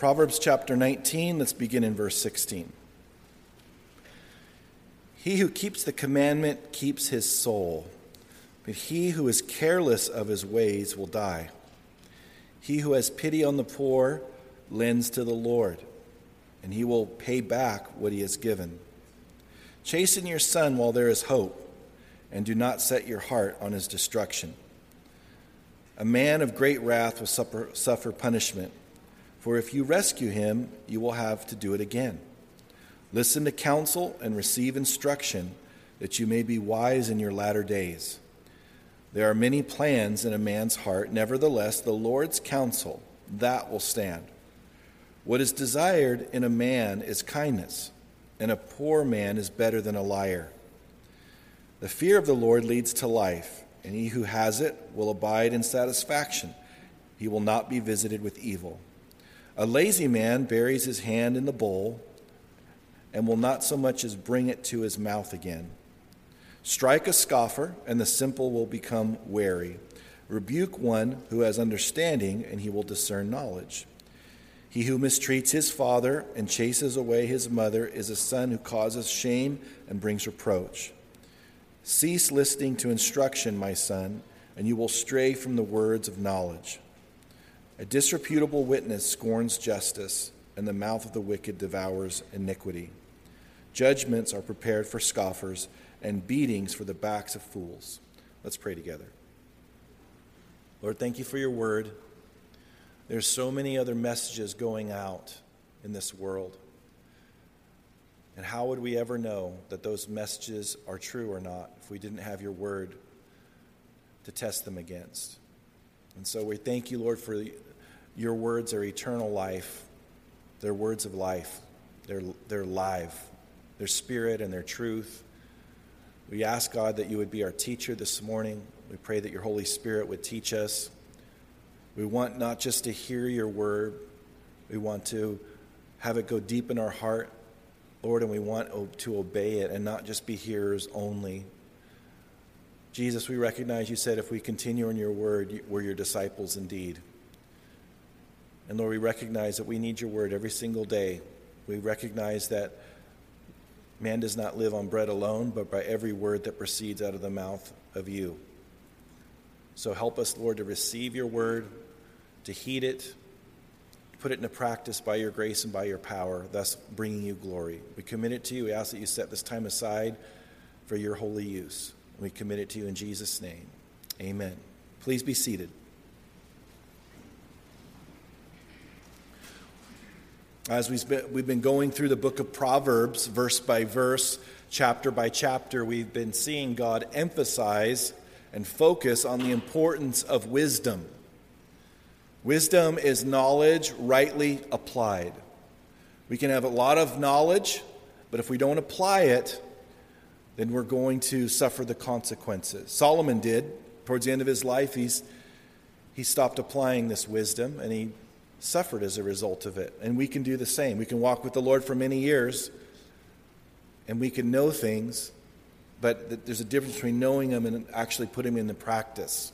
Proverbs chapter 19, let's begin in verse 16. He who keeps the commandment keeps his soul, but he who is careless of his ways will die. He who has pity on the poor lends to the Lord, and he will pay back what he has given. Chasten your son while there is hope, and do not set your heart on his destruction. A man of great wrath will suffer, suffer punishment, for if you rescue him, you will have to do it again. Listen to counsel and receive instruction, that you may be wise in your latter days. There are many plans in a man's heart, nevertheless, the Lord's counsel, that will stand. What is desired in a man is kindness, and a poor man is better than a liar. The fear of the Lord leads to life, and he who has it will abide in satisfaction. He will not be visited with evil. A lazy man buries his hand in the bowl and will not so much as bring it to his mouth again. Strike a scoffer, and the simple will become wary. Rebuke one who has understanding, and he will discern knowledge. He who mistreats his father and chases away his mother is a son who causes shame and brings reproach. Cease listening to instruction, my son, and you will stray from the words of knowledge. A disreputable witness scorns justice, and the mouth of the wicked devours iniquity. Judgments are prepared for scoffers, and beatings for the backs of fools. Let's pray together. Lord, thank you for your word. There's so many other messages going out in this world. And how would we ever know that those messages are true or not if we didn't have your word to test them against? And so we thank you, Lord, for your words are eternal life. They're words of life. They're, they're live their spirit and their truth. We ask, God, that you would be our teacher this morning. We pray that your Holy Spirit would teach us. We want not just to hear your word, we want to have it go deep in our heart, Lord, and we want to obey it and not just be hearers only. Jesus, we recognize you said if we continue in your word, we're your disciples indeed. And Lord, we recognize that we need your word every single day. We recognize that Man does not live on bread alone, but by every word that proceeds out of the mouth of you. So help us, Lord, to receive your word, to heed it, put it into practice by your grace and by your power, thus bringing you glory. We commit it to you. We ask that you set this time aside for your holy use. We commit it to you in Jesus' name. Amen. Please be seated. As we've been going through the book of Proverbs, verse by verse, chapter by chapter, we've been seeing God emphasize and focus on the importance of wisdom. Wisdom is knowledge rightly applied. We can have a lot of knowledge, but if we don't apply it, then we're going to suffer the consequences. Solomon did. Towards the end of his life, he's, he stopped applying this wisdom and he suffered as a result of it. And we can do the same. We can walk with the Lord for many years and we can know things, but there's a difference between knowing them and actually putting them into practice.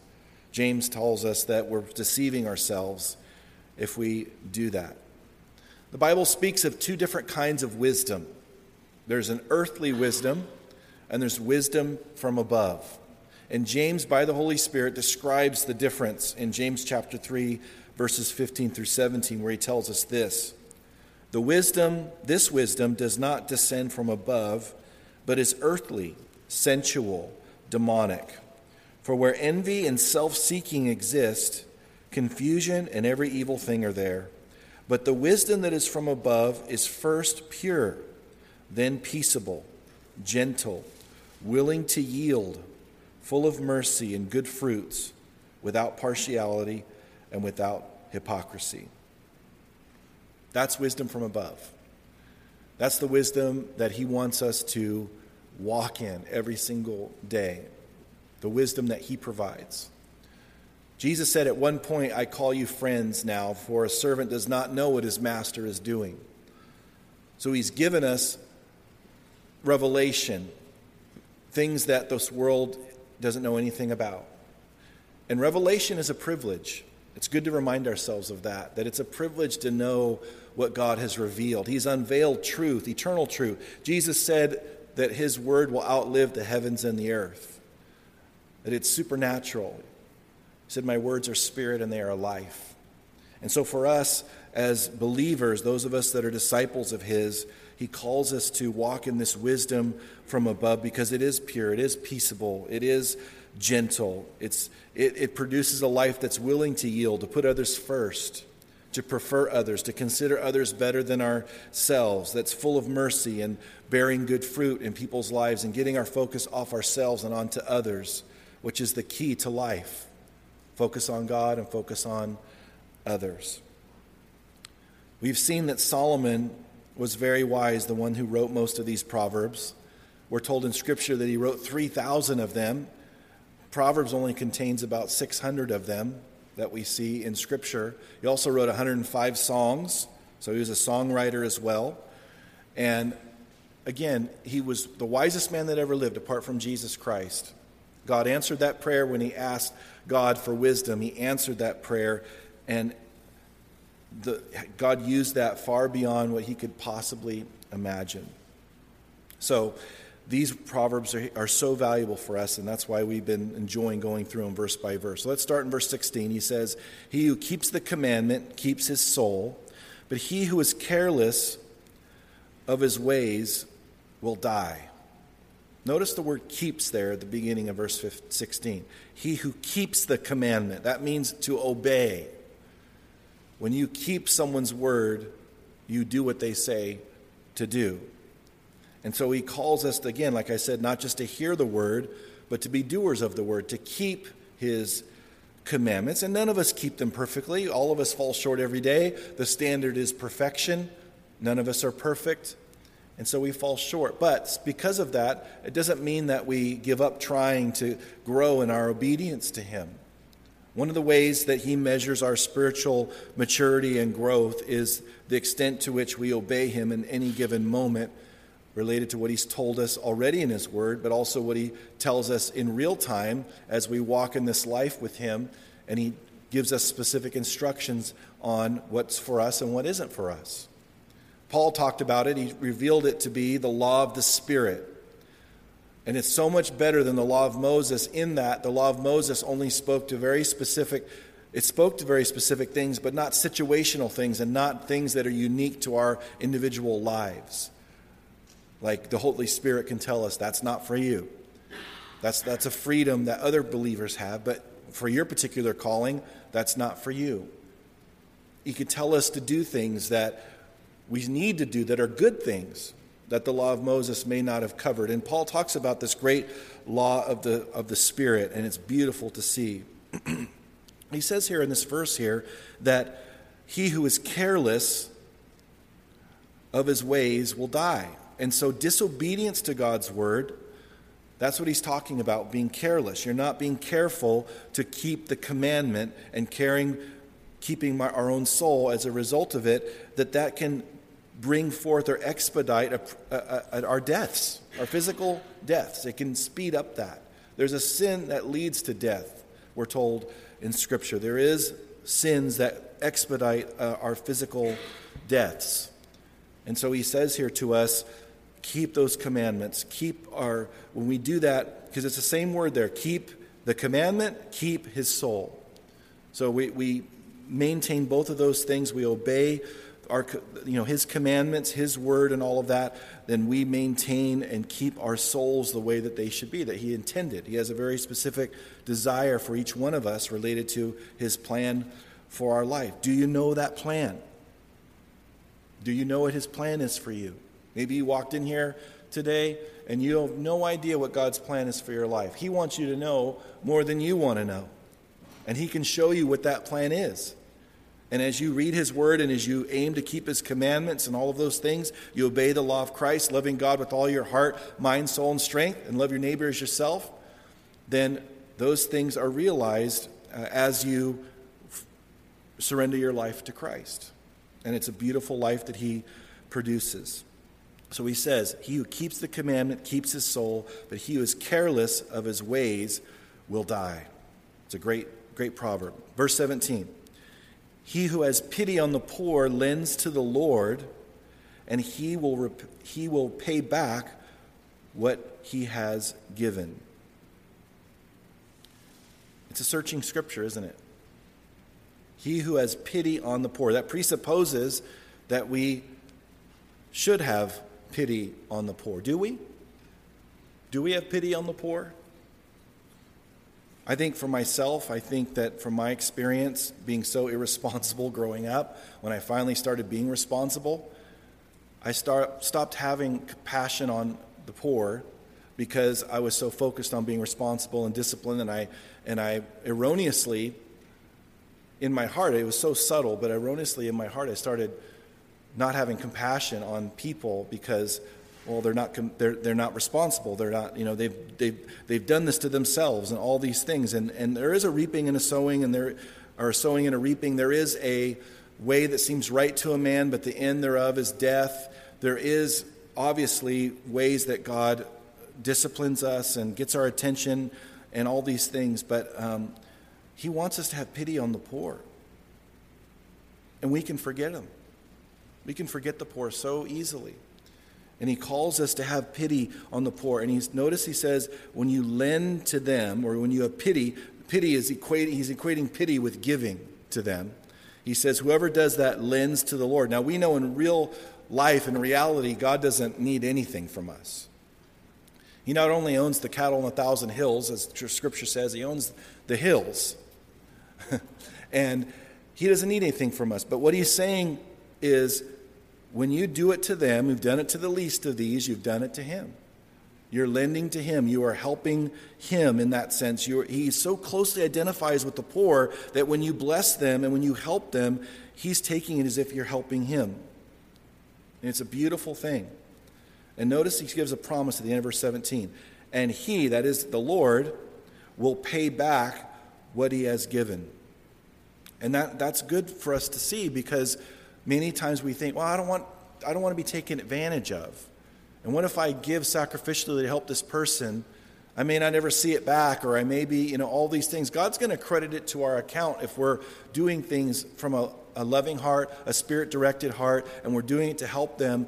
James tells us that we're deceiving ourselves if we do that. The Bible speaks of two different kinds of wisdom there's an earthly wisdom, and there's wisdom from above. And James, by the Holy Spirit, describes the difference in James chapter 3, verses 15 through 17, where he tells us this The wisdom, this wisdom, does not descend from above, but is earthly, sensual, demonic. For where envy and self seeking exist, confusion and every evil thing are there. But the wisdom that is from above is first pure, then peaceable, gentle, willing to yield, full of mercy and good fruits, without partiality and without hypocrisy. That's wisdom from above. That's the wisdom that He wants us to walk in every single day, the wisdom that He provides. Jesus said at one point, I call you friends now, for a servant does not know what his master is doing. So He's given us revelation, things that this world doesn't know anything about. And revelation is a privilege. It's good to remind ourselves of that, that it's a privilege to know what God has revealed. He's unveiled truth, eternal truth. Jesus said that his word will outlive the heavens and the earth, that it's supernatural. He said, My words are spirit and they are life. And so, for us as believers, those of us that are disciples of his, he calls us to walk in this wisdom from above because it is pure, it is peaceable, it is gentle. It's, it, it produces a life that's willing to yield, to put others first, to prefer others, to consider others better than ourselves, that's full of mercy and bearing good fruit in people's lives and getting our focus off ourselves and onto others, which is the key to life. Focus on God and focus on others. We've seen that Solomon was very wise, the one who wrote most of these proverbs. We're told in Scripture that he wrote 3,000 of them. Proverbs only contains about 600 of them that we see in Scripture. He also wrote 105 songs, so he was a songwriter as well. And again, he was the wisest man that ever lived apart from Jesus Christ. God answered that prayer when he asked God for wisdom. He answered that prayer, and the, God used that far beyond what he could possibly imagine. So, these proverbs are, are so valuable for us, and that's why we've been enjoying going through them verse by verse. So let's start in verse 16. He says, He who keeps the commandment keeps his soul, but he who is careless of his ways will die. Notice the word keeps there at the beginning of verse 16. He who keeps the commandment, that means to obey. When you keep someone's word, you do what they say to do. And so he calls us, again, like I said, not just to hear the word, but to be doers of the word, to keep his commandments. And none of us keep them perfectly. All of us fall short every day. The standard is perfection. None of us are perfect. And so we fall short. But because of that, it doesn't mean that we give up trying to grow in our obedience to him. One of the ways that he measures our spiritual maturity and growth is the extent to which we obey him in any given moment related to what he's told us already in his word, but also what he tells us in real time as we walk in this life with him. And he gives us specific instructions on what's for us and what isn't for us. Paul talked about it, he revealed it to be the law of the Spirit. And it's so much better than the law of Moses in that the law of Moses only spoke to very specific it spoke to very specific things, but not situational things and not things that are unique to our individual lives. Like the Holy Spirit can tell us that's not for you. That's, that's a freedom that other believers have, but for your particular calling, that's not for you. He could tell us to do things that we need to do that are good things that the law of Moses may not have covered. And Paul talks about this great law of the, of the Spirit, and it's beautiful to see. he says here in this verse here that he who is careless of his ways will die. And so, disobedience to God's word, that's what he's talking about, being careless. You're not being careful to keep the commandment and caring, keeping my, our own soul as a result of it, that that can bring forth or expedite a, a, a, our deaths, our physical deaths. It can speed up that. There's a sin that leads to death, we're told in Scripture. There is sins that expedite uh, our physical deaths. And so he says here to us keep those commandments. Keep our, when we do that, because it's the same word there, keep the commandment, keep his soul. So we, we maintain both of those things. We obey our, you know, his commandments, his word, and all of that. Then we maintain and keep our souls the way that they should be, that he intended. He has a very specific desire for each one of us related to his plan for our life. Do you know that plan? Do you know what his plan is for you? Maybe you walked in here today and you have no idea what God's plan is for your life. He wants you to know more than you want to know. And He can show you what that plan is. And as you read His Word and as you aim to keep His commandments and all of those things, you obey the law of Christ, loving God with all your heart, mind, soul, and strength, and love your neighbor as yourself, then those things are realized uh, as you f- surrender your life to Christ. And it's a beautiful life that He produces. So he says, He who keeps the commandment keeps his soul, but he who is careless of his ways will die. It's a great, great proverb. Verse 17 He who has pity on the poor lends to the Lord, and he will, rep- he will pay back what he has given. It's a searching scripture, isn't it? He who has pity on the poor. That presupposes that we should have pity on the poor. Do we? Do we have pity on the poor? I think for myself, I think that from my experience being so irresponsible growing up, when I finally started being responsible, I start, stopped having compassion on the poor because I was so focused on being responsible and disciplined, and I, and I erroneously, in my heart, it was so subtle, but erroneously in my heart, I started not having compassion on people because well, they're not, they're, they're not responsible. They're not, you know, they've, they've, they've done this to themselves and all these things. And, and there is a reaping and a sowing, and there are sowing and a reaping. There is a way that seems right to a man, but the end thereof is death. There is obviously ways that God disciplines us and gets our attention and all these things, but um, He wants us to have pity on the poor. And we can forget them. We can forget the poor so easily. And he calls us to have pity on the poor. And he's notice he says, when you lend to them, or when you have pity, pity is equating, he's equating pity with giving to them. He says, whoever does that lends to the Lord. Now we know in real life, in reality, God doesn't need anything from us. He not only owns the cattle on a thousand hills, as scripture says, he owns the hills. and he doesn't need anything from us. But what he's saying is when you do it to them, you've done it to the least of these, you've done it to him. You're lending to him. You are helping him in that sense. You're, he so closely identifies with the poor that when you bless them and when you help them, he's taking it as if you're helping him. And it's a beautiful thing. And notice he gives a promise at the end of verse 17. And he, that is the Lord, will pay back what he has given. And that, that's good for us to see because many times we think, well, I don't want, I don't want to be taken advantage of. And what if I give sacrificially to help this person? I may not ever see it back, or I may be, you know, all these things. God's going to credit it to our account if we're doing things from a, a loving heart, a spirit directed heart, and we're doing it to help them.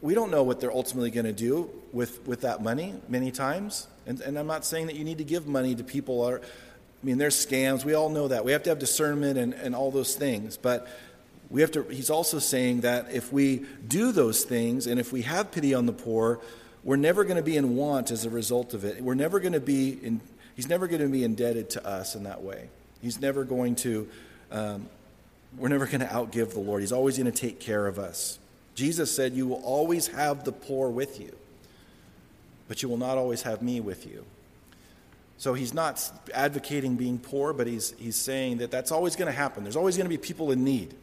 We don't know what they're ultimately going to do with, with that money many times. And, and I'm not saying that you need to give money to people. Or, I mean, there's scams. We all know that. We have to have discernment and, and all those things. But we have to, he's also saying that if we do those things and if we have pity on the poor, we're never going to be in want as a result of it. We're never going to be in, he's never going to be indebted to us in that way. He's never going to, um, we're never going to outgive the Lord. He's always going to take care of us. Jesus said, You will always have the poor with you, but you will not always have me with you. So he's not advocating being poor, but he's, he's saying that that's always going to happen. There's always going to be people in need.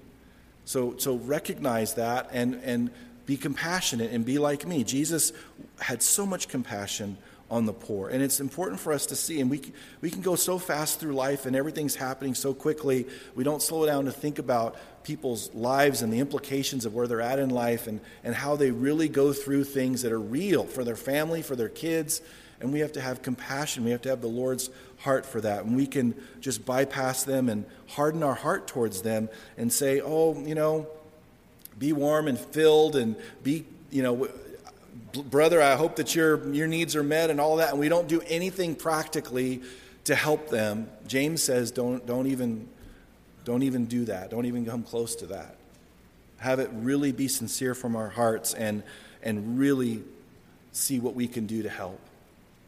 So, so recognize that and, and be compassionate and be like me. Jesus had so much compassion on the poor. And it's important for us to see, and we, we can go so fast through life and everything's happening so quickly, we don't slow down to think about people's lives and the implications of where they're at in life and, and how they really go through things that are real for their family, for their kids. And we have to have compassion. We have to have the Lord's heart for that. And we can just bypass them and harden our heart towards them and say, oh, you know, be warm and filled and be, you know, brother, I hope that your, your needs are met and all that. And we don't do anything practically to help them. James says, don't, don't, even, don't even do that. Don't even come close to that. Have it really be sincere from our hearts and, and really see what we can do to help.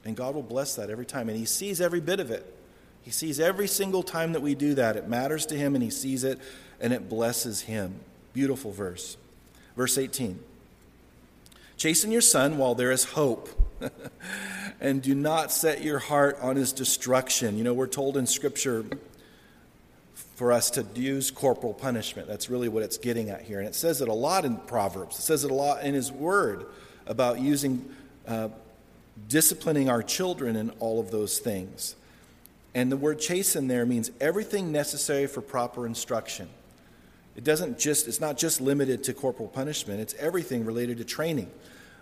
And God will bless that every time. And He sees every bit of it. He sees every single time that we do that. It matters to Him, and He sees it, and it blesses Him. Beautiful verse. Verse 18 Chasten your son while there is hope, and do not set your heart on his destruction. You know, we're told in Scripture for us to use corporal punishment. That's really what it's getting at here. And it says it a lot in Proverbs, it says it a lot in His Word about using. Uh, disciplining our children and all of those things. And the word chasten there means everything necessary for proper instruction. It doesn't just, it's not just limited to corporal punishment, it's everything related to training.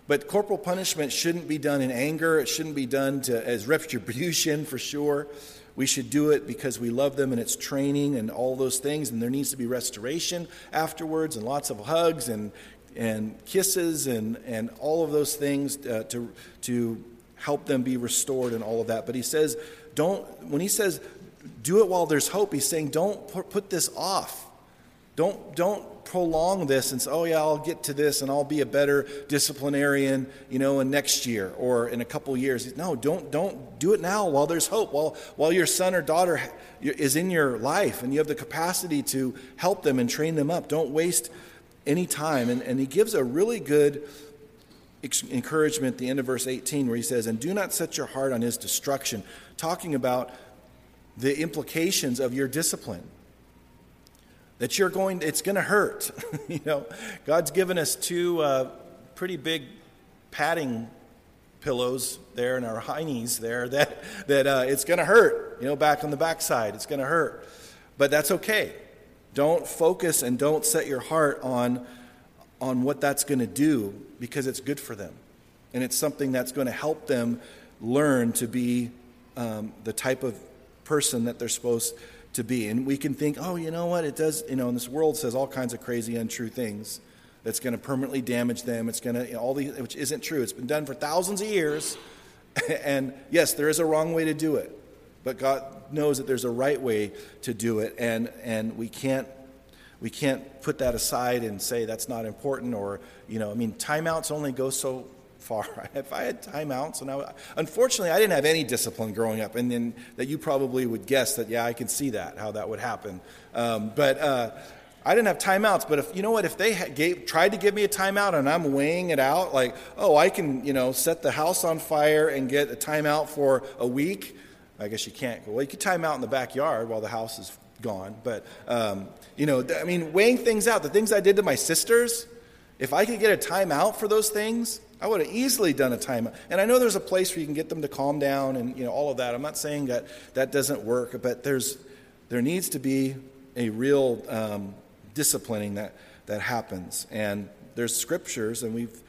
But corporal punishment shouldn't be done in anger. It shouldn't be done to, as retribution for sure. We should do it because we love them and it's training and all those things. And there needs to be restoration afterwards and lots of hugs and, and kisses and, and all of those things uh, to, to help them be restored and all of that. But he says, don't, when he says do it while there's hope, he's saying don't put this off. Don't, don't prolong this and say, oh, yeah, I'll get to this and I'll be a better disciplinarian, you know, in next year or in a couple years. No, don't, don't do it now while there's hope, while, while your son or daughter is in your life and you have the capacity to help them and train them up. Don't waste any time. And, and he gives a really good encouragement at the end of verse 18 where he says, And do not set your heart on his destruction, talking about the implications of your discipline. That you're going it's going to hurt you know? God's given us two uh, pretty big padding pillows there in our high knees there that that uh, it's going to hurt you know back on the backside it's going to hurt. But that's okay don't focus and don't set your heart on on what that's going to do because it's good for them and it's something that's going to help them learn to be um, the type of person that they're supposed to be. And we can think, oh, you know what? It does, you know, and this world says all kinds of crazy, untrue things that's going to permanently damage them. It's going to, you know, all these, which isn't true. It's been done for thousands of years. and yes, there is a wrong way to do it. But God knows that there's a right way to do it. And, and we can't we can't put that aside and say that's not important or you know i mean timeouts only go so far. If I had timeouts, and I, unfortunately, I didn't have any discipline growing up, and then that you probably would guess that, yeah, I can see that, how that would happen. Um, but uh, I didn't have timeouts. But if you know what, if they gave, tried to give me a timeout and I'm weighing it out, like, oh, I can, you know, set the house on fire and get a timeout for a week. I guess you can't. Well, you could time out in the backyard while the house is gone. But um, you know, I mean, weighing things out. The things I did to my sisters. If I could get a timeout for those things, I would have easily done a timeout. And I know there's a place where you can get them to calm down and you know all of that. I'm not saying that that doesn't work, but there's there needs to be a real um, disciplining that that happens. And there's scriptures, and we've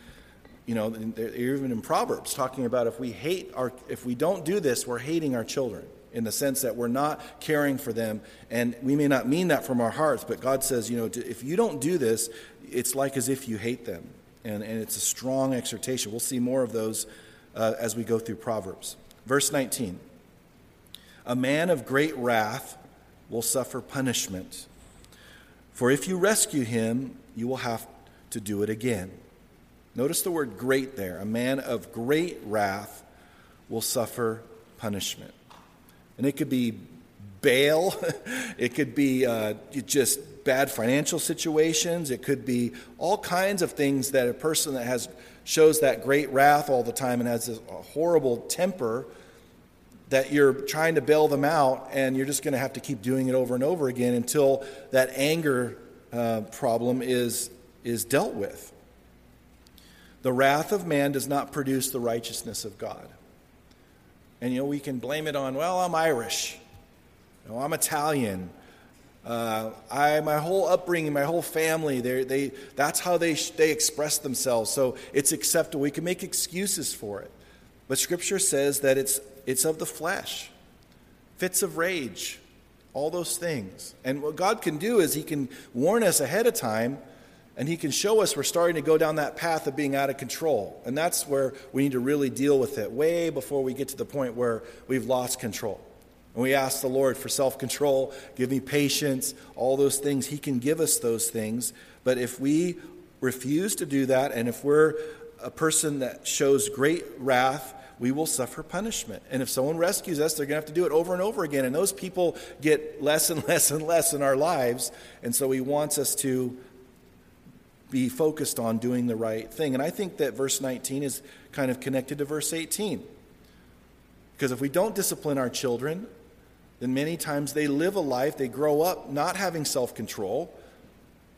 you know even in Proverbs talking about if we hate our if we don't do this, we're hating our children in the sense that we're not caring for them. And we may not mean that from our hearts, but God says, you know, if you don't do this, it's like as if you hate them and, and it's a strong exhortation. We'll see more of those uh, as we go through Proverbs. Verse 19 A man of great wrath will suffer punishment, for if you rescue him, you will have to do it again. Notice the word great there. A man of great wrath will suffer punishment. And it could be bail, it could be uh, just bad financial situations. It could be all kinds of things that a person that has shows that great wrath all the time and has a horrible temper that you're trying to bail them out and you're just going to have to keep doing it over and over again until that anger uh, problem is is dealt with. The wrath of man does not produce the righteousness of God. And you know, we can blame it on, well, I'm Irish. You know, I'm Italian. Uh, I, my whole upbringing, my whole family, they, that's how they, they express themselves. So it's acceptable. We can make excuses for it. But Scripture says that it's, it's of the flesh, fits of rage, all those things. And what God can do is He can warn us ahead of time and He can show us we're starting to go down that path of being out of control. And that's where we need to really deal with it way before we get to the point where we've lost control. And we ask the Lord for self control, give me patience, all those things. He can give us those things. But if we refuse to do that, and if we're a person that shows great wrath, we will suffer punishment. And if someone rescues us, they're going to have to do it over and over again. And those people get less and less and less in our lives. And so he wants us to be focused on doing the right thing. And I think that verse 19 is kind of connected to verse 18. Because if we don't discipline our children, then many times they live a life, they grow up not having self control,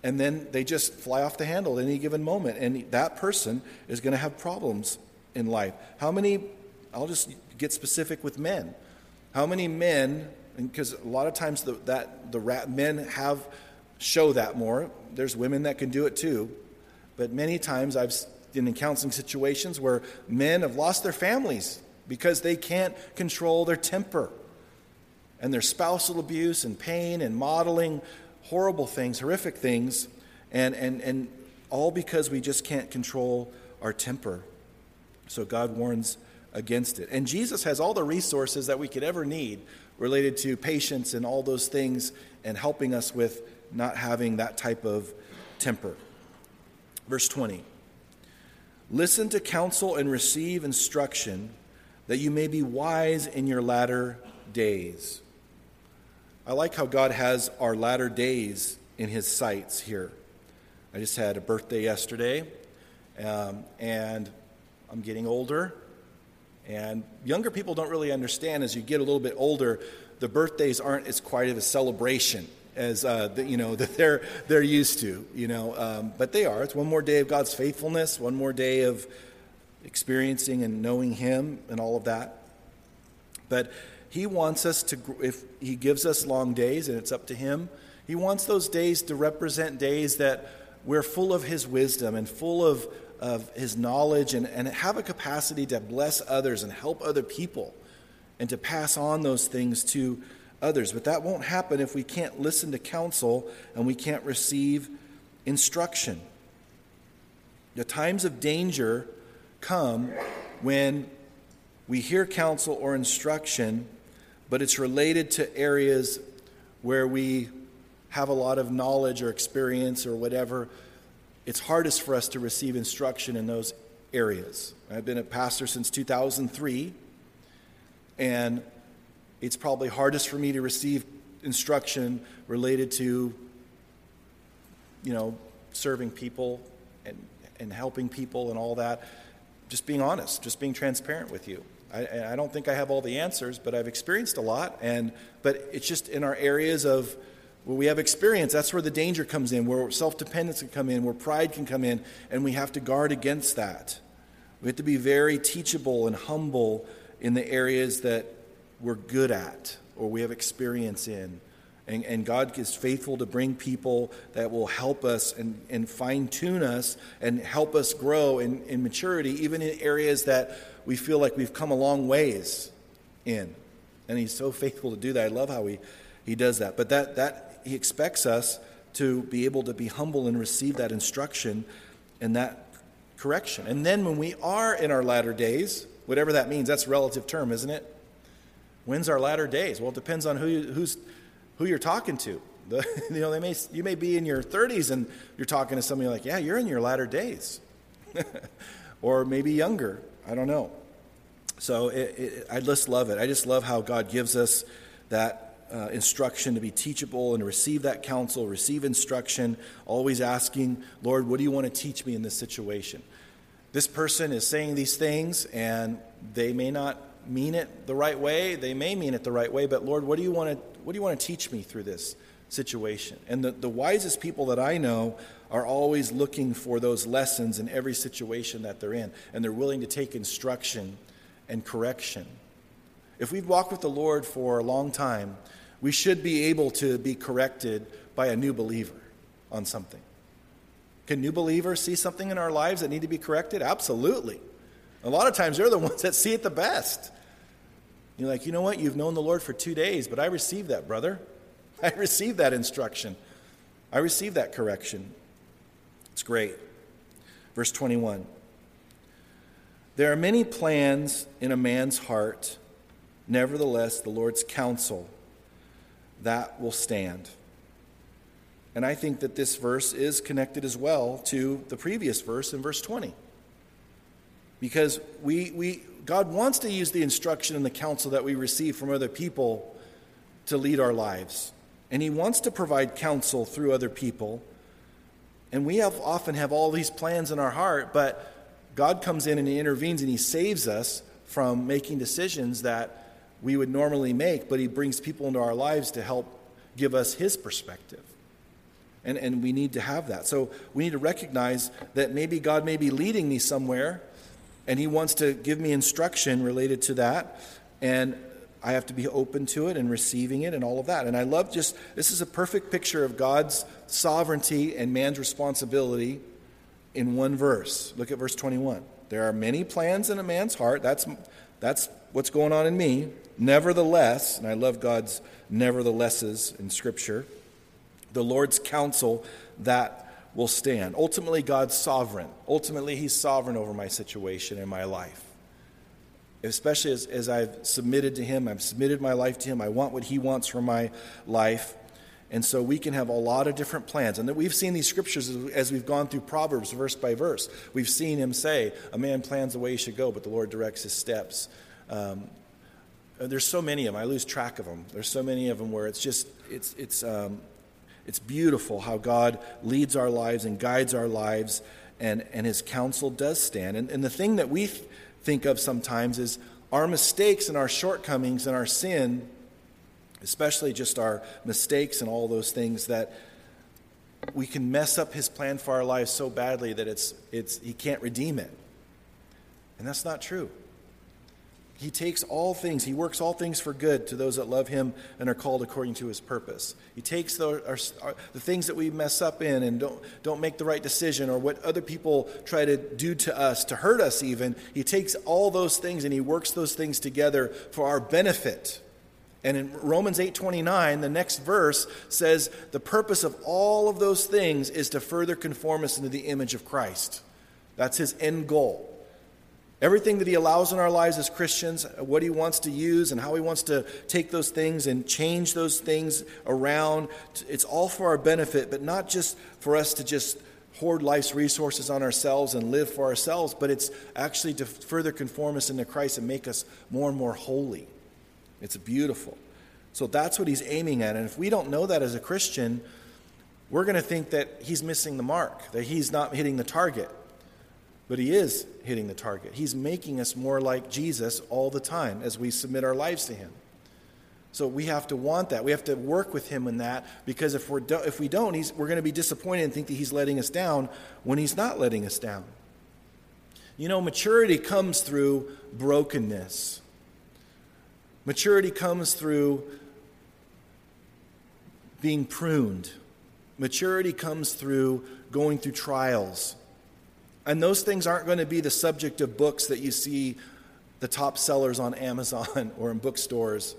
and then they just fly off the handle at any given moment. And that person is going to have problems in life. How many, I'll just get specific with men. How many men, because a lot of times the, that, the rat, men have show that more. There's women that can do it too. But many times I've, been in counseling situations where men have lost their families because they can't control their temper and their spousal abuse and pain and modeling horrible things, horrific things, and, and, and all because we just can't control our temper. So God warns against it. And Jesus has all the resources that we could ever need related to patience and all those things and helping us with not having that type of temper. Verse 20 Listen to counsel and receive instruction that you may be wise in your latter days. I like how God has our latter days in his sights here. I just had a birthday yesterday, um, and I'm getting older. And younger people don't really understand as you get a little bit older, the birthdays aren't as quite of a celebration as uh, the, you know that they're they're used to. You know, um, but they are. It's one more day of God's faithfulness, one more day of experiencing and knowing Him, and all of that. But He wants us to. If He gives us long days, and it's up to Him, He wants those days to represent days that we're full of His wisdom and full of of His knowledge, and, and have a capacity to bless others and help other people, and to pass on those things to others. But that won't happen if we can't listen to counsel and we can't receive instruction. The times of danger come when we hear counsel or instruction, but it's related to areas where we have a lot of knowledge or experience or whatever. It's hardest for us to receive instruction in those areas. I've been a pastor since 2003, and it's probably hardest for me to receive instruction related to, you know, serving people and, and helping people and all that. Just being honest, just being transparent with you. I, I don't think I have all the answers, but I've experienced a lot. And but it's just in our areas of where we have experience. That's where the danger comes in, where self-dependence can come in, where pride can come in, and we have to guard against that. We have to be very teachable and humble in the areas that we're good at or we have experience in. And, and, God is faithful to bring people that will help us and, and fine tune us and help us grow in, in maturity, even in areas that we feel like we've come a long ways in. And He's so faithful to do that. I love how He, he does that. But that, that He expects us to be able to be humble and receive that instruction and that correction. And then when we are in our latter days, whatever that means, that's relative term, isn't it? When's our latter days? Well, it depends on who, you, who's, who you're talking to. The, you know, they may, you may be in your 30s and you're talking to somebody like, yeah, you're in your latter days. or maybe younger. I don't know. So it, it, I just love it. I just love how God gives us that uh, instruction to be teachable and to receive that counsel, receive instruction, always asking, Lord, what do you want to teach me in this situation? This person is saying these things, and they may not mean it the right way. They may mean it the right way, but Lord, what do you want to, what do you want to teach me through this situation? And the, the wisest people that I know are always looking for those lessons in every situation that they're in, and they're willing to take instruction and correction. If we've walked with the Lord for a long time, we should be able to be corrected by a new believer on something. Can new believers see something in our lives that need to be corrected? Absolutely. A lot of times they're the ones that see it the best. You're like, you know what? You've known the Lord for two days, but I received that, brother. I received that instruction. I received that correction. It's great. Verse 21 There are many plans in a man's heart, nevertheless, the Lord's counsel that will stand. And I think that this verse is connected as well to the previous verse in verse 20. Because we, we, God wants to use the instruction and the counsel that we receive from other people to lead our lives. And He wants to provide counsel through other people. And we have, often have all these plans in our heart, but God comes in and He intervenes and He saves us from making decisions that we would normally make, but He brings people into our lives to help give us His perspective. And, and we need to have that. So we need to recognize that maybe God may be leading me somewhere and He wants to give me instruction related to that. And I have to be open to it and receiving it and all of that. And I love just this is a perfect picture of God's sovereignty and man's responsibility in one verse. Look at verse 21. There are many plans in a man's heart. That's, that's what's going on in me. Nevertheless, and I love God's neverthelesses in Scripture, the Lord's counsel that will stand. Ultimately, God's sovereign. Ultimately, He's sovereign over my situation and my life. Especially as, as I've submitted to Him, I've submitted my life to Him. I want what He wants for my life. And so we can have a lot of different plans. And that we've seen these scriptures as we've gone through Proverbs verse by verse. We've seen him say, A man plans the way he should go, but the Lord directs his steps. Um, there's so many of them. I lose track of them. There's so many of them where it's just, it's, it's, um, it's beautiful how God leads our lives and guides our lives, and, and his counsel does stand. And, and the thing that we th- think of sometimes is our mistakes and our shortcomings and our sin especially just our mistakes and all those things that we can mess up his plan for our lives so badly that it's, it's, he can't redeem it. And that's not true. He takes all things, he works all things for good to those that love him and are called according to his purpose. He takes the, our, our, the things that we mess up in and don't, don't make the right decision or what other people try to do to us, to hurt us even. He takes all those things and he works those things together for our benefit. And in Romans 8:29, the next verse says the purpose of all of those things is to further conform us into the image of Christ. That's his end goal. Everything that he allows in our lives as Christians, uh, what he wants to use and how he wants to take those things and change those things around, it's all for our benefit, but not just for us to just hoard life's resources on ourselves and live for ourselves, but it's actually to further conform us into Christ and make us more and more holy. It's beautiful. So that's what he's aiming at. And if we don't know that as a Christian, we're going to think that he's missing the mark, that he's not hitting the target. But he is hitting the target. He's making us more like Jesus all the time as we submit our lives to him. So we have to want that. We have to work with him in that because if, we're do- if we don't, we're going to be disappointed and think that he's letting us down when he's not letting us down. You know, maturity comes through brokenness. Maturity comes through being pruned. Maturity comes through going through trials. And those things aren't going to be the subject of books that you see the top sellers on Amazon or in bookstores.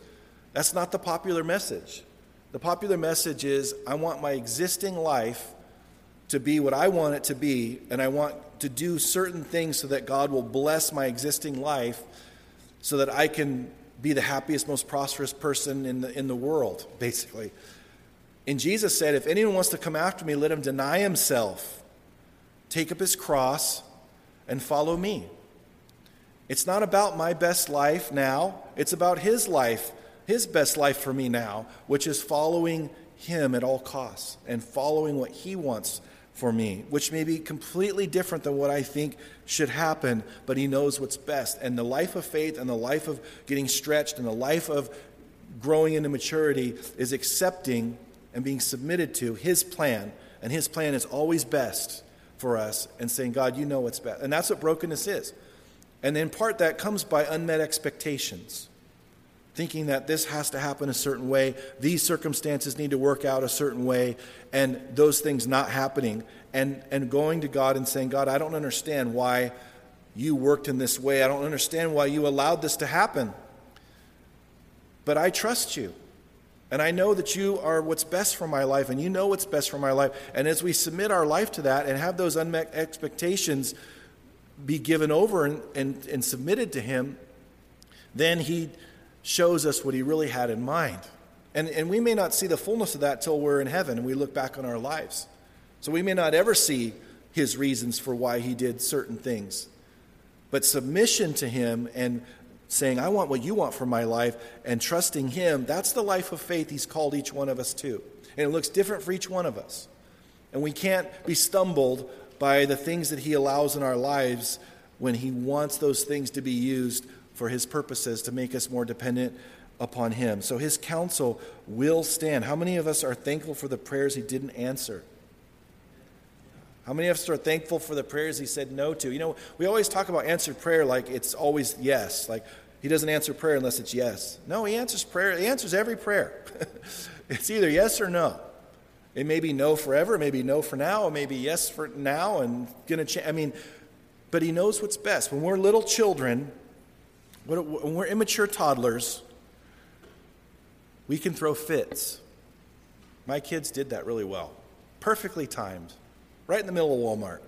That's not the popular message. The popular message is I want my existing life to be what I want it to be, and I want to do certain things so that God will bless my existing life so that I can be the happiest, most prosperous person in the, in the world, basically. And Jesus said, If anyone wants to come after me, let him deny himself, take up his cross, and follow me. It's not about my best life now, it's about his life, his best life for me now, which is following him at all costs and following what he wants for me, which may be completely different than what I think should happen, but He knows what's best. And the life of faith and the life of getting stretched and the life of growing into maturity is accepting and being submitted to His plan. And His plan is always best for us and saying, God, you know what's best. And that's what brokenness is. And in part, that comes by unmet expectations thinking that this has to happen a certain way, these circumstances need to work out a certain way, and those things not happening, and, and going to God and saying, God, I don't understand why you worked in this way. I don't understand why you allowed this to happen. But I trust you. And I know that you are what's best for my life, and you know what's best for my life. And as we submit our life to that and have those unmet expectations be given over and, and, and submitted to Him, then He shows us what he really had in mind. And, and we may not see the fullness of that till we're in heaven and we look back on our lives. So we may not ever see his reasons for why he did certain things. But submission to him and saying, I want what you want for my life, and trusting him, that's the life of faith he's called each one of us to. And it looks different for each one of us. And we can't be stumbled by the things that he allows in our lives when he wants those things to be used for his purposes to make us more dependent upon him. So his counsel will stand. How many of us are thankful for the prayers he didn't answer? How many of us are thankful for the prayers he said no to? You know, we always talk about answered prayer like it's always yes. Like he doesn't answer prayer unless it's yes. No, he answers prayer. He answers every prayer. it's either yes or no. It may be no forever, it may be no for now, it may be yes for now and to change. I mean, but He knows what's best. When we're little children, when we're immature toddlers, we can throw fits. My kids did that really well. Perfectly timed. Right in the middle of Walmart.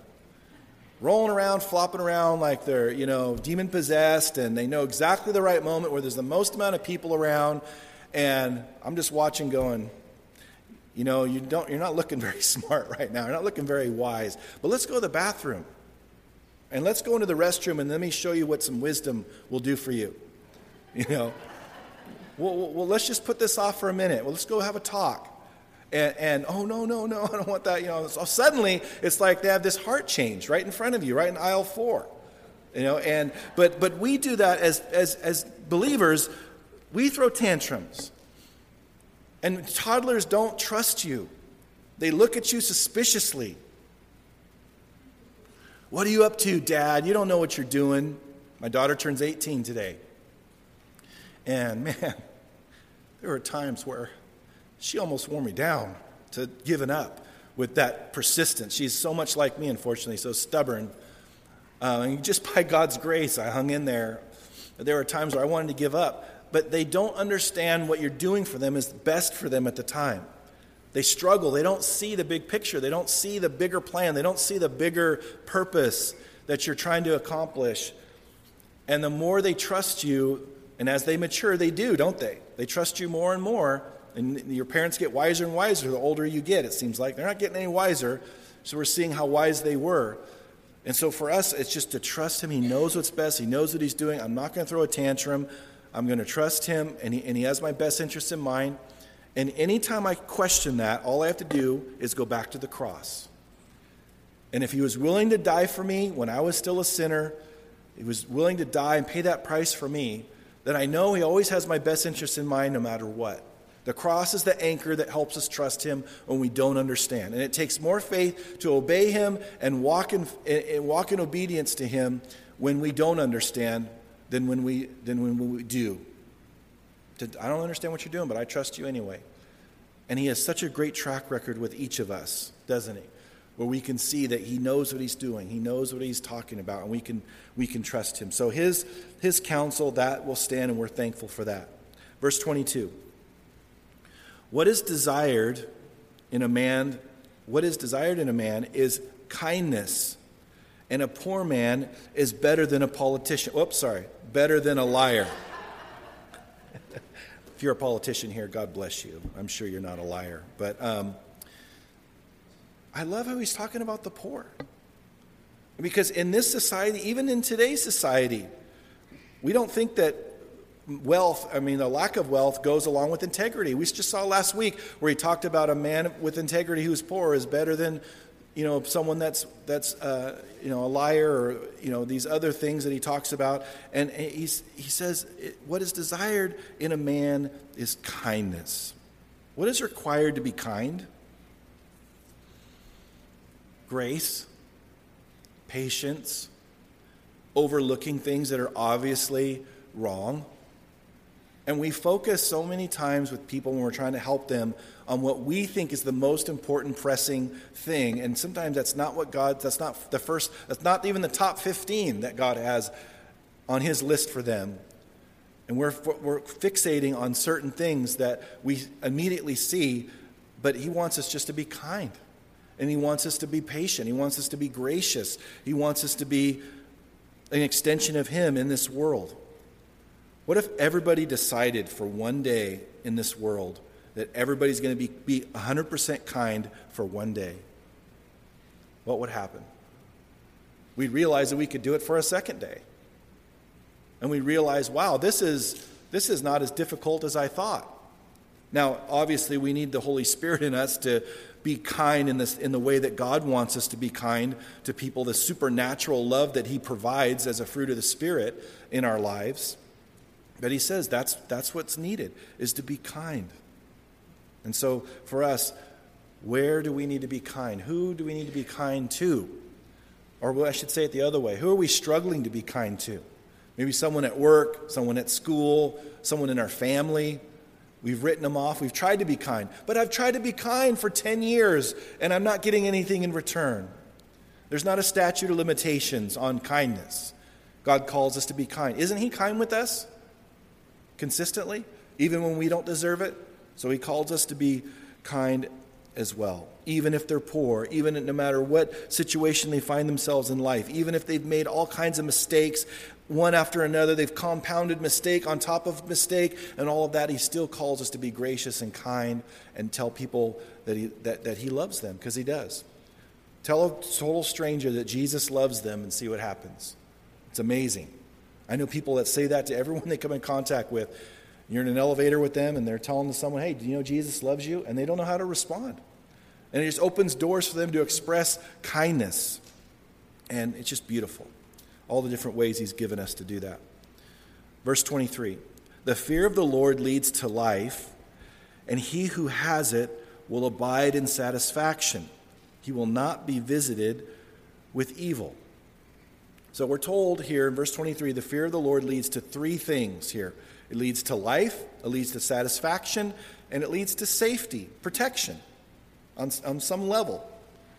Rolling around, flopping around like they're, you know, demon possessed, and they know exactly the right moment where there's the most amount of people around. And I'm just watching, going, you know, you don't, you're not looking very smart right now. You're not looking very wise. But let's go to the bathroom. And let's go into the restroom and let me show you what some wisdom will do for you. You know? well, well, let's just put this off for a minute. Well, let's go have a talk. And, and, oh, no, no, no, I don't want that. You know, so suddenly it's like they have this heart change right in front of you, right in aisle four. You know, and but but we do that as as as believers, we throw tantrums. And toddlers don't trust you. They look at you suspiciously. What are you up to, Dad? You don't know what you're doing. My daughter turns 18 today. And man, there were times where she almost wore me down to giving up with that persistence. She's so much like me, unfortunately, so stubborn. Uh, and just by God's grace, I hung in there. There were times where I wanted to give up, but they don't understand what you're doing for them is best for them at the time. They struggle. They don't see the big picture. They don't see the bigger plan. They don't see the bigger purpose that you're trying to accomplish. And the more they trust you, and as they mature, they do, don't they? They trust you more and more. And your parents get wiser and wiser the older you get, it seems like. They're not getting any wiser. So we're seeing how wise they were. And so for us, it's just to trust Him. He knows what's best, He knows what He's doing. I'm not going to throw a tantrum. I'm going to trust Him, and he, and he has my best interest in mind. And anytime I question that, all I have to do is go back to the cross. And if he was willing to die for me when I was still a sinner, he was willing to die and pay that price for me, then I know he always has my best interest in mind no matter what. The cross is the anchor that helps us trust him when we don't understand. And it takes more faith to obey him and walk in, and walk in obedience to him when we don't understand than when we, than when we do. I don't understand what you're doing, but I trust you anyway. And he has such a great track record with each of us, doesn't he? Where we can see that he knows what he's doing, he knows what he's talking about, and we can, we can trust him. So his, his counsel, that will stand, and we're thankful for that. Verse 22 What is desired in a man, what is desired in a man is kindness. And a poor man is better than a politician. Oops, sorry, better than a liar. If you're a politician here, God bless you. I'm sure you're not a liar. But um, I love how he's talking about the poor. Because in this society, even in today's society, we don't think that wealth, I mean, the lack of wealth goes along with integrity. We just saw last week where he talked about a man with integrity who's poor is better than you know, someone that's, that's uh, you know, a liar or, you know, these other things that he talks about. And he's, he says, what is desired in a man is kindness. What is required to be kind? Grace, patience, overlooking things that are obviously wrong. And we focus so many times with people when we're trying to help them on what we think is the most important pressing thing. And sometimes that's not what God, that's not the first, that's not even the top 15 that God has on his list for them. And we're, we're fixating on certain things that we immediately see, but he wants us just to be kind. And he wants us to be patient. He wants us to be gracious. He wants us to be an extension of him in this world. What if everybody decided for one day in this world that everybody's going to be, be 100% kind for one day, what would happen? We'd realize that we could do it for a second day. And we realize, wow, this is, this is not as difficult as I thought. Now, obviously, we need the Holy Spirit in us to be kind in, this, in the way that God wants us to be kind to people, the supernatural love that He provides as a fruit of the Spirit in our lives. But He says that's, that's what's needed, is to be kind. And so for us, where do we need to be kind? Who do we need to be kind to? Or I should say it the other way who are we struggling to be kind to? Maybe someone at work, someone at school, someone in our family. We've written them off. We've tried to be kind. But I've tried to be kind for 10 years and I'm not getting anything in return. There's not a statute of limitations on kindness. God calls us to be kind. Isn't He kind with us? Consistently? Even when we don't deserve it? So He calls us to be kind as well. Even if they're poor, even no matter what situation they find themselves in life, even if they've made all kinds of mistakes, one after another, they've compounded mistake on top of mistake, and all of that, He still calls us to be gracious and kind and tell people that He, that, that he loves them, because He does. Tell a total stranger that Jesus loves them and see what happens. It's amazing. I know people that say that to everyone they come in contact with. You're in an elevator with them and they're telling someone, hey, do you know Jesus loves you? And they don't know how to respond. And it just opens doors for them to express kindness. And it's just beautiful. All the different ways he's given us to do that. Verse 23 The fear of the Lord leads to life, and he who has it will abide in satisfaction. He will not be visited with evil. So we're told here in verse 23 the fear of the Lord leads to three things here it leads to life, it leads to satisfaction, and it leads to safety, protection on, on some level.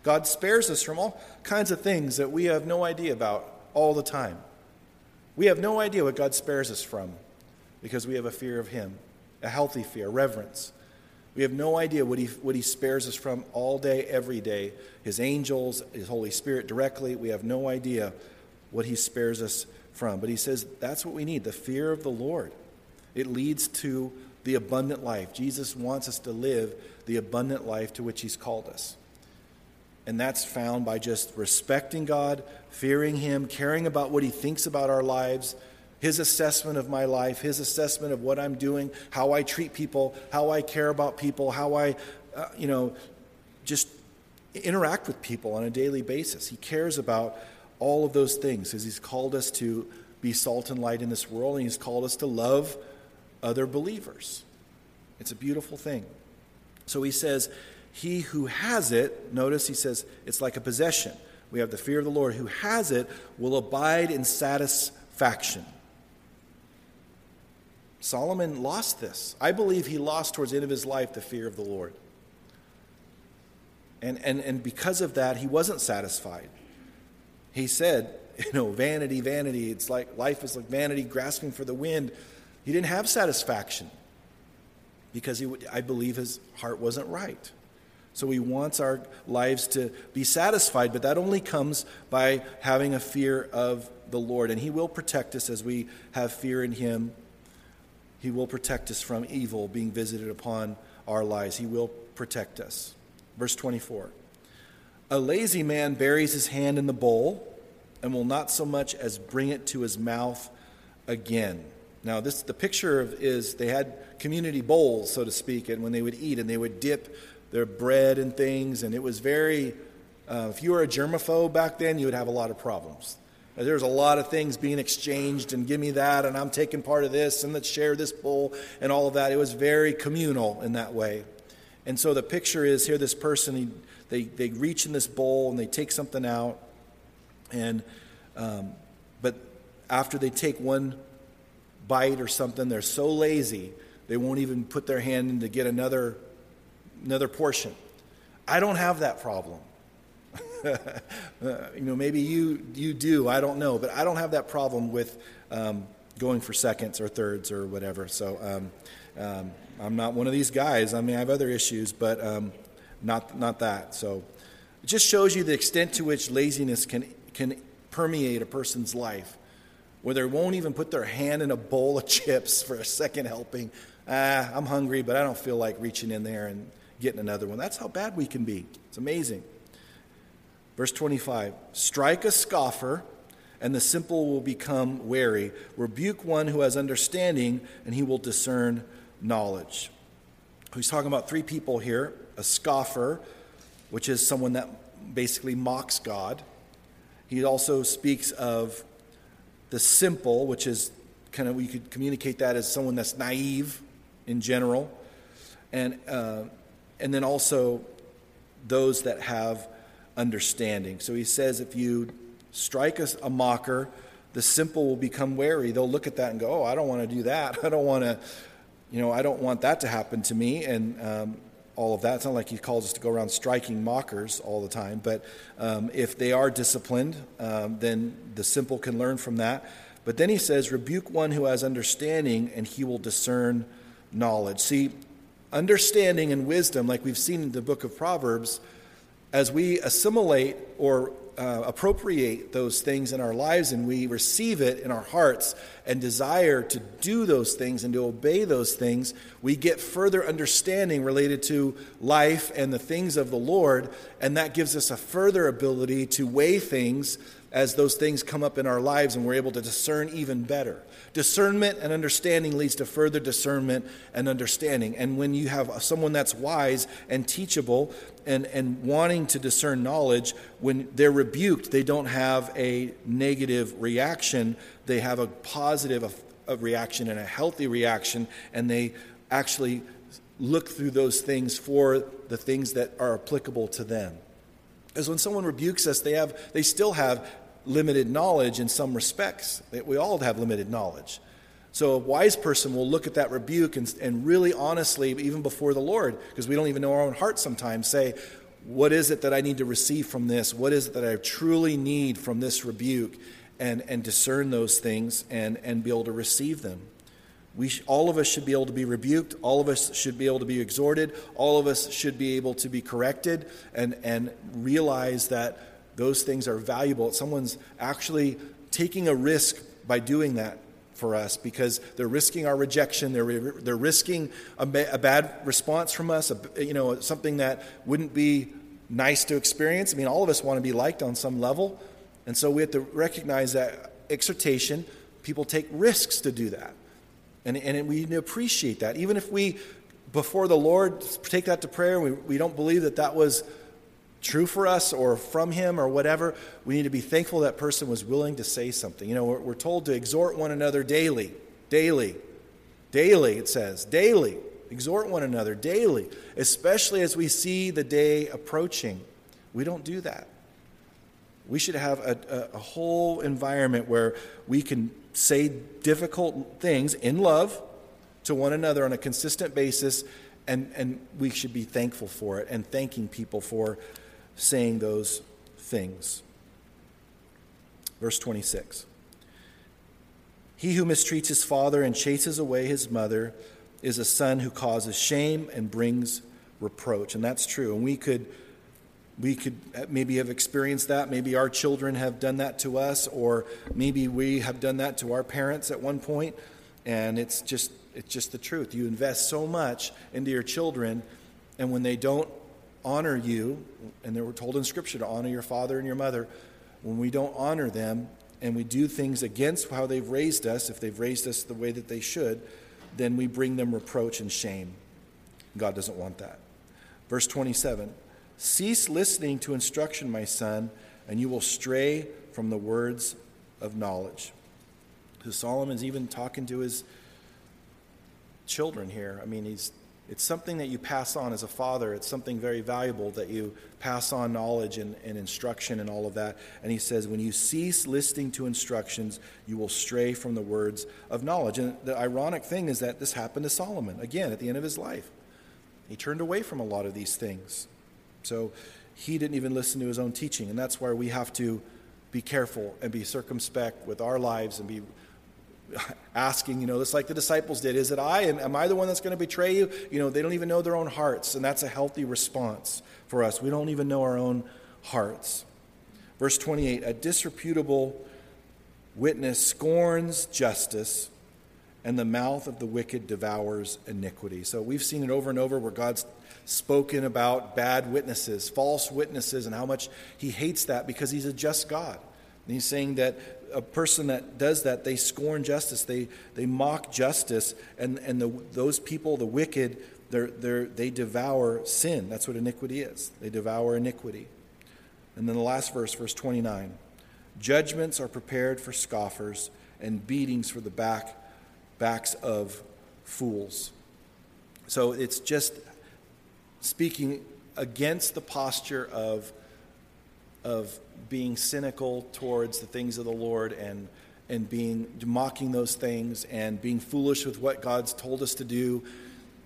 God spares us from all kinds of things that we have no idea about all the time. We have no idea what God spares us from because we have a fear of Him, a healthy fear, reverence. We have no idea what he, what he spares us from all day, every day. His angels, His Holy Spirit directly. We have no idea what he spares us from. But he says that's what we need the fear of the Lord. It leads to the abundant life. Jesus wants us to live the abundant life to which he's called us. And that's found by just respecting God, fearing him, caring about what he thinks about our lives, his assessment of my life, his assessment of what I'm doing, how I treat people, how I care about people, how I, uh, you know, just interact with people on a daily basis. He cares about all of those things because He's called us to be salt and light in this world, and He's called us to love other believers. It's a beautiful thing. So He says, He who has it, notice He says, it's like a possession. We have the fear of the Lord. Who has it will abide in satisfaction. Solomon lost this. I believe he lost towards the end of his life the fear of the Lord. And, and, and because of that, he wasn't satisfied he said, you know, vanity, vanity. It's like life is like vanity, grasping for the wind. He didn't have satisfaction because he, I believe his heart wasn't right. So he wants our lives to be satisfied, but that only comes by having a fear of the Lord. And he will protect us as we have fear in him. He will protect us from evil being visited upon our lives. He will protect us. Verse 24. A lazy man buries his hand in the bowl and will not so much as bring it to his mouth again. Now, this the picture of, is they had community bowls, so to speak, and when they would eat, and they would dip their bread and things, and it was very. Uh, if you were a germaphobe back then, you would have a lot of problems. There was a lot of things being exchanged, and give me that, and I'm taking part of this, and let's share this bowl, and all of that. It was very communal in that way. And so the picture is here this person, he, they, they reach in this bowl and they take something out. And, um, but after they take one bite or something, they're so lazy, they won't even put their hand in to get another, another portion. I don't have that problem. you know, maybe you, you do, I don't know, but I don't have that problem with um, going for seconds or thirds or whatever. So um, um, I'm not one of these guys. I mean, I have other issues, but um, not, not that. So it just shows you the extent to which laziness can, can permeate a person's life, where they won't even put their hand in a bowl of chips for a second helping. Ah, I'm hungry, but I don't feel like reaching in there and getting another one. That's how bad we can be. It's amazing. Verse 25 Strike a scoffer, and the simple will become wary. Rebuke one who has understanding, and he will discern knowledge. He's talking about three people here a scoffer, which is someone that basically mocks God. He also speaks of the simple, which is kind of, we could communicate that as someone that's naive in general. And, uh, and then also those that have understanding. So he says if you strike a, a mocker, the simple will become wary. They'll look at that and go, Oh, I don't want to do that. I don't want to you know, I don't want that to happen to me. And um, all of that. It's not like he calls us to go around striking mockers all the time, but um, if they are disciplined, um, then the simple can learn from that. But then he says, Rebuke one who has understanding, and he will discern knowledge. See, understanding and wisdom, like we've seen in the book of Proverbs, as we assimilate or uh, appropriate those things in our lives and we receive it in our hearts and desire to do those things and to obey those things, we get further understanding related to life and the things of the Lord, and that gives us a further ability to weigh things as those things come up in our lives and we're able to discern even better. Discernment and understanding leads to further discernment and understanding. And when you have someone that's wise and teachable and, and wanting to discern knowledge, when they're rebuked, they don't have a negative reaction. They have a positive a, a reaction and a healthy reaction, and they actually look through those things for the things that are applicable to them. Because when someone rebukes us, they, have, they still have limited knowledge in some respects. We all have limited knowledge. So a wise person will look at that rebuke and, and really honestly, even before the Lord, because we don't even know our own heart sometimes, say, What is it that I need to receive from this? What is it that I truly need from this rebuke? And, and discern those things and, and be able to receive them. We sh- all of us should be able to be rebuked. All of us should be able to be exhorted. All of us should be able to be corrected and, and realize that those things are valuable. Someone's actually taking a risk by doing that for us because they're risking our rejection. They're, they're risking a, a bad response from us, a, you know, something that wouldn't be nice to experience. I mean, all of us want to be liked on some level. And so we have to recognize that exhortation, people take risks to do that. And, and we appreciate that. Even if we, before the Lord, take that to prayer, we, we don't believe that that was true for us or from him or whatever, we need to be thankful that person was willing to say something. You know, we're, we're told to exhort one another daily, daily, daily, it says, daily. Exhort one another daily, especially as we see the day approaching. We don't do that. We should have a, a, a whole environment where we can say difficult things in love to one another on a consistent basis, and, and we should be thankful for it and thanking people for saying those things. Verse 26 He who mistreats his father and chases away his mother is a son who causes shame and brings reproach. And that's true. And we could. We could maybe have experienced that. Maybe our children have done that to us, or maybe we have done that to our parents at one point. And it's just, it's just the truth. You invest so much into your children, and when they don't honor you, and they were told in Scripture to honor your father and your mother, when we don't honor them and we do things against how they've raised us, if they've raised us the way that they should, then we bring them reproach and shame. God doesn't want that. Verse 27 Cease listening to instruction, my son, and you will stray from the words of knowledge. So Solomon's even talking to his children here. I mean, he's it's something that you pass on as a father. It's something very valuable that you pass on knowledge and, and, instruction and all of that. And he says, when you cease listening to instructions, you will stray from the words of knowledge. And the ironic thing is that this happened to Solomon, again, at the end of his life. He turned away from a lot of these things. So he didn't even listen to his own teaching. And that's why we have to be careful and be circumspect with our lives and be asking, you know, just like the disciples did, is it I? Am, am I the one that's going to betray you? You know, they don't even know their own hearts, and that's a healthy response for us. We don't even know our own hearts. Verse 28 A disreputable witness scorns justice, and the mouth of the wicked devours iniquity. So we've seen it over and over where God's spoken about bad witnesses, false witnesses, and how much He hates that because He's a just God. And He's saying that a person that does that, they scorn justice, they, they mock justice, and, and the, those people, the wicked, they're, they're, they devour sin. That's what iniquity is. They devour iniquity. And then the last verse, verse 29 Judgments are prepared for scoffers, and beatings for the back, backs of fools. So it's just speaking against the posture of, of being cynical towards the things of the Lord and, and being mocking those things and being foolish with what God's told us to do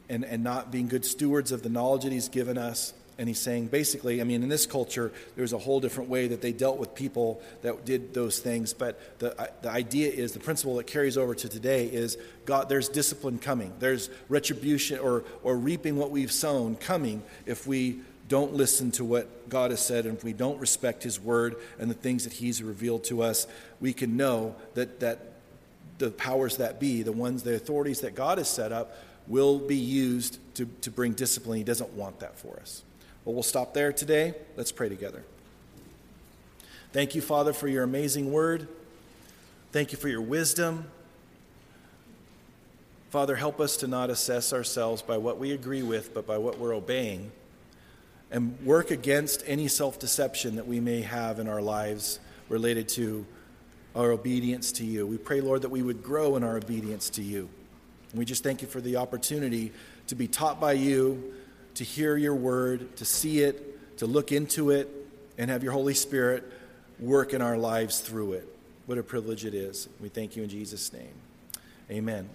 and, and not being good stewards of the knowledge that He's given us. And he's saying basically, I mean, in this culture, there's a whole different way that they dealt with people that did those things. But the, the idea is the principle that carries over to today is God, there's discipline coming. There's retribution or, or reaping what we've sown coming if we don't listen to what God has said and if we don't respect his word and the things that he's revealed to us. We can know that, that the powers that be, the ones, the authorities that God has set up, will be used to, to bring discipline. He doesn't want that for us. Well, we'll stop there today. Let's pray together. Thank you, Father, for your amazing word. Thank you for your wisdom. Father, help us to not assess ourselves by what we agree with, but by what we're obeying. And work against any self deception that we may have in our lives related to our obedience to you. We pray, Lord, that we would grow in our obedience to you. And we just thank you for the opportunity to be taught by you to hear your word, to see it, to look into it, and have your Holy Spirit work in our lives through it. What a privilege it is. We thank you in Jesus' name. Amen.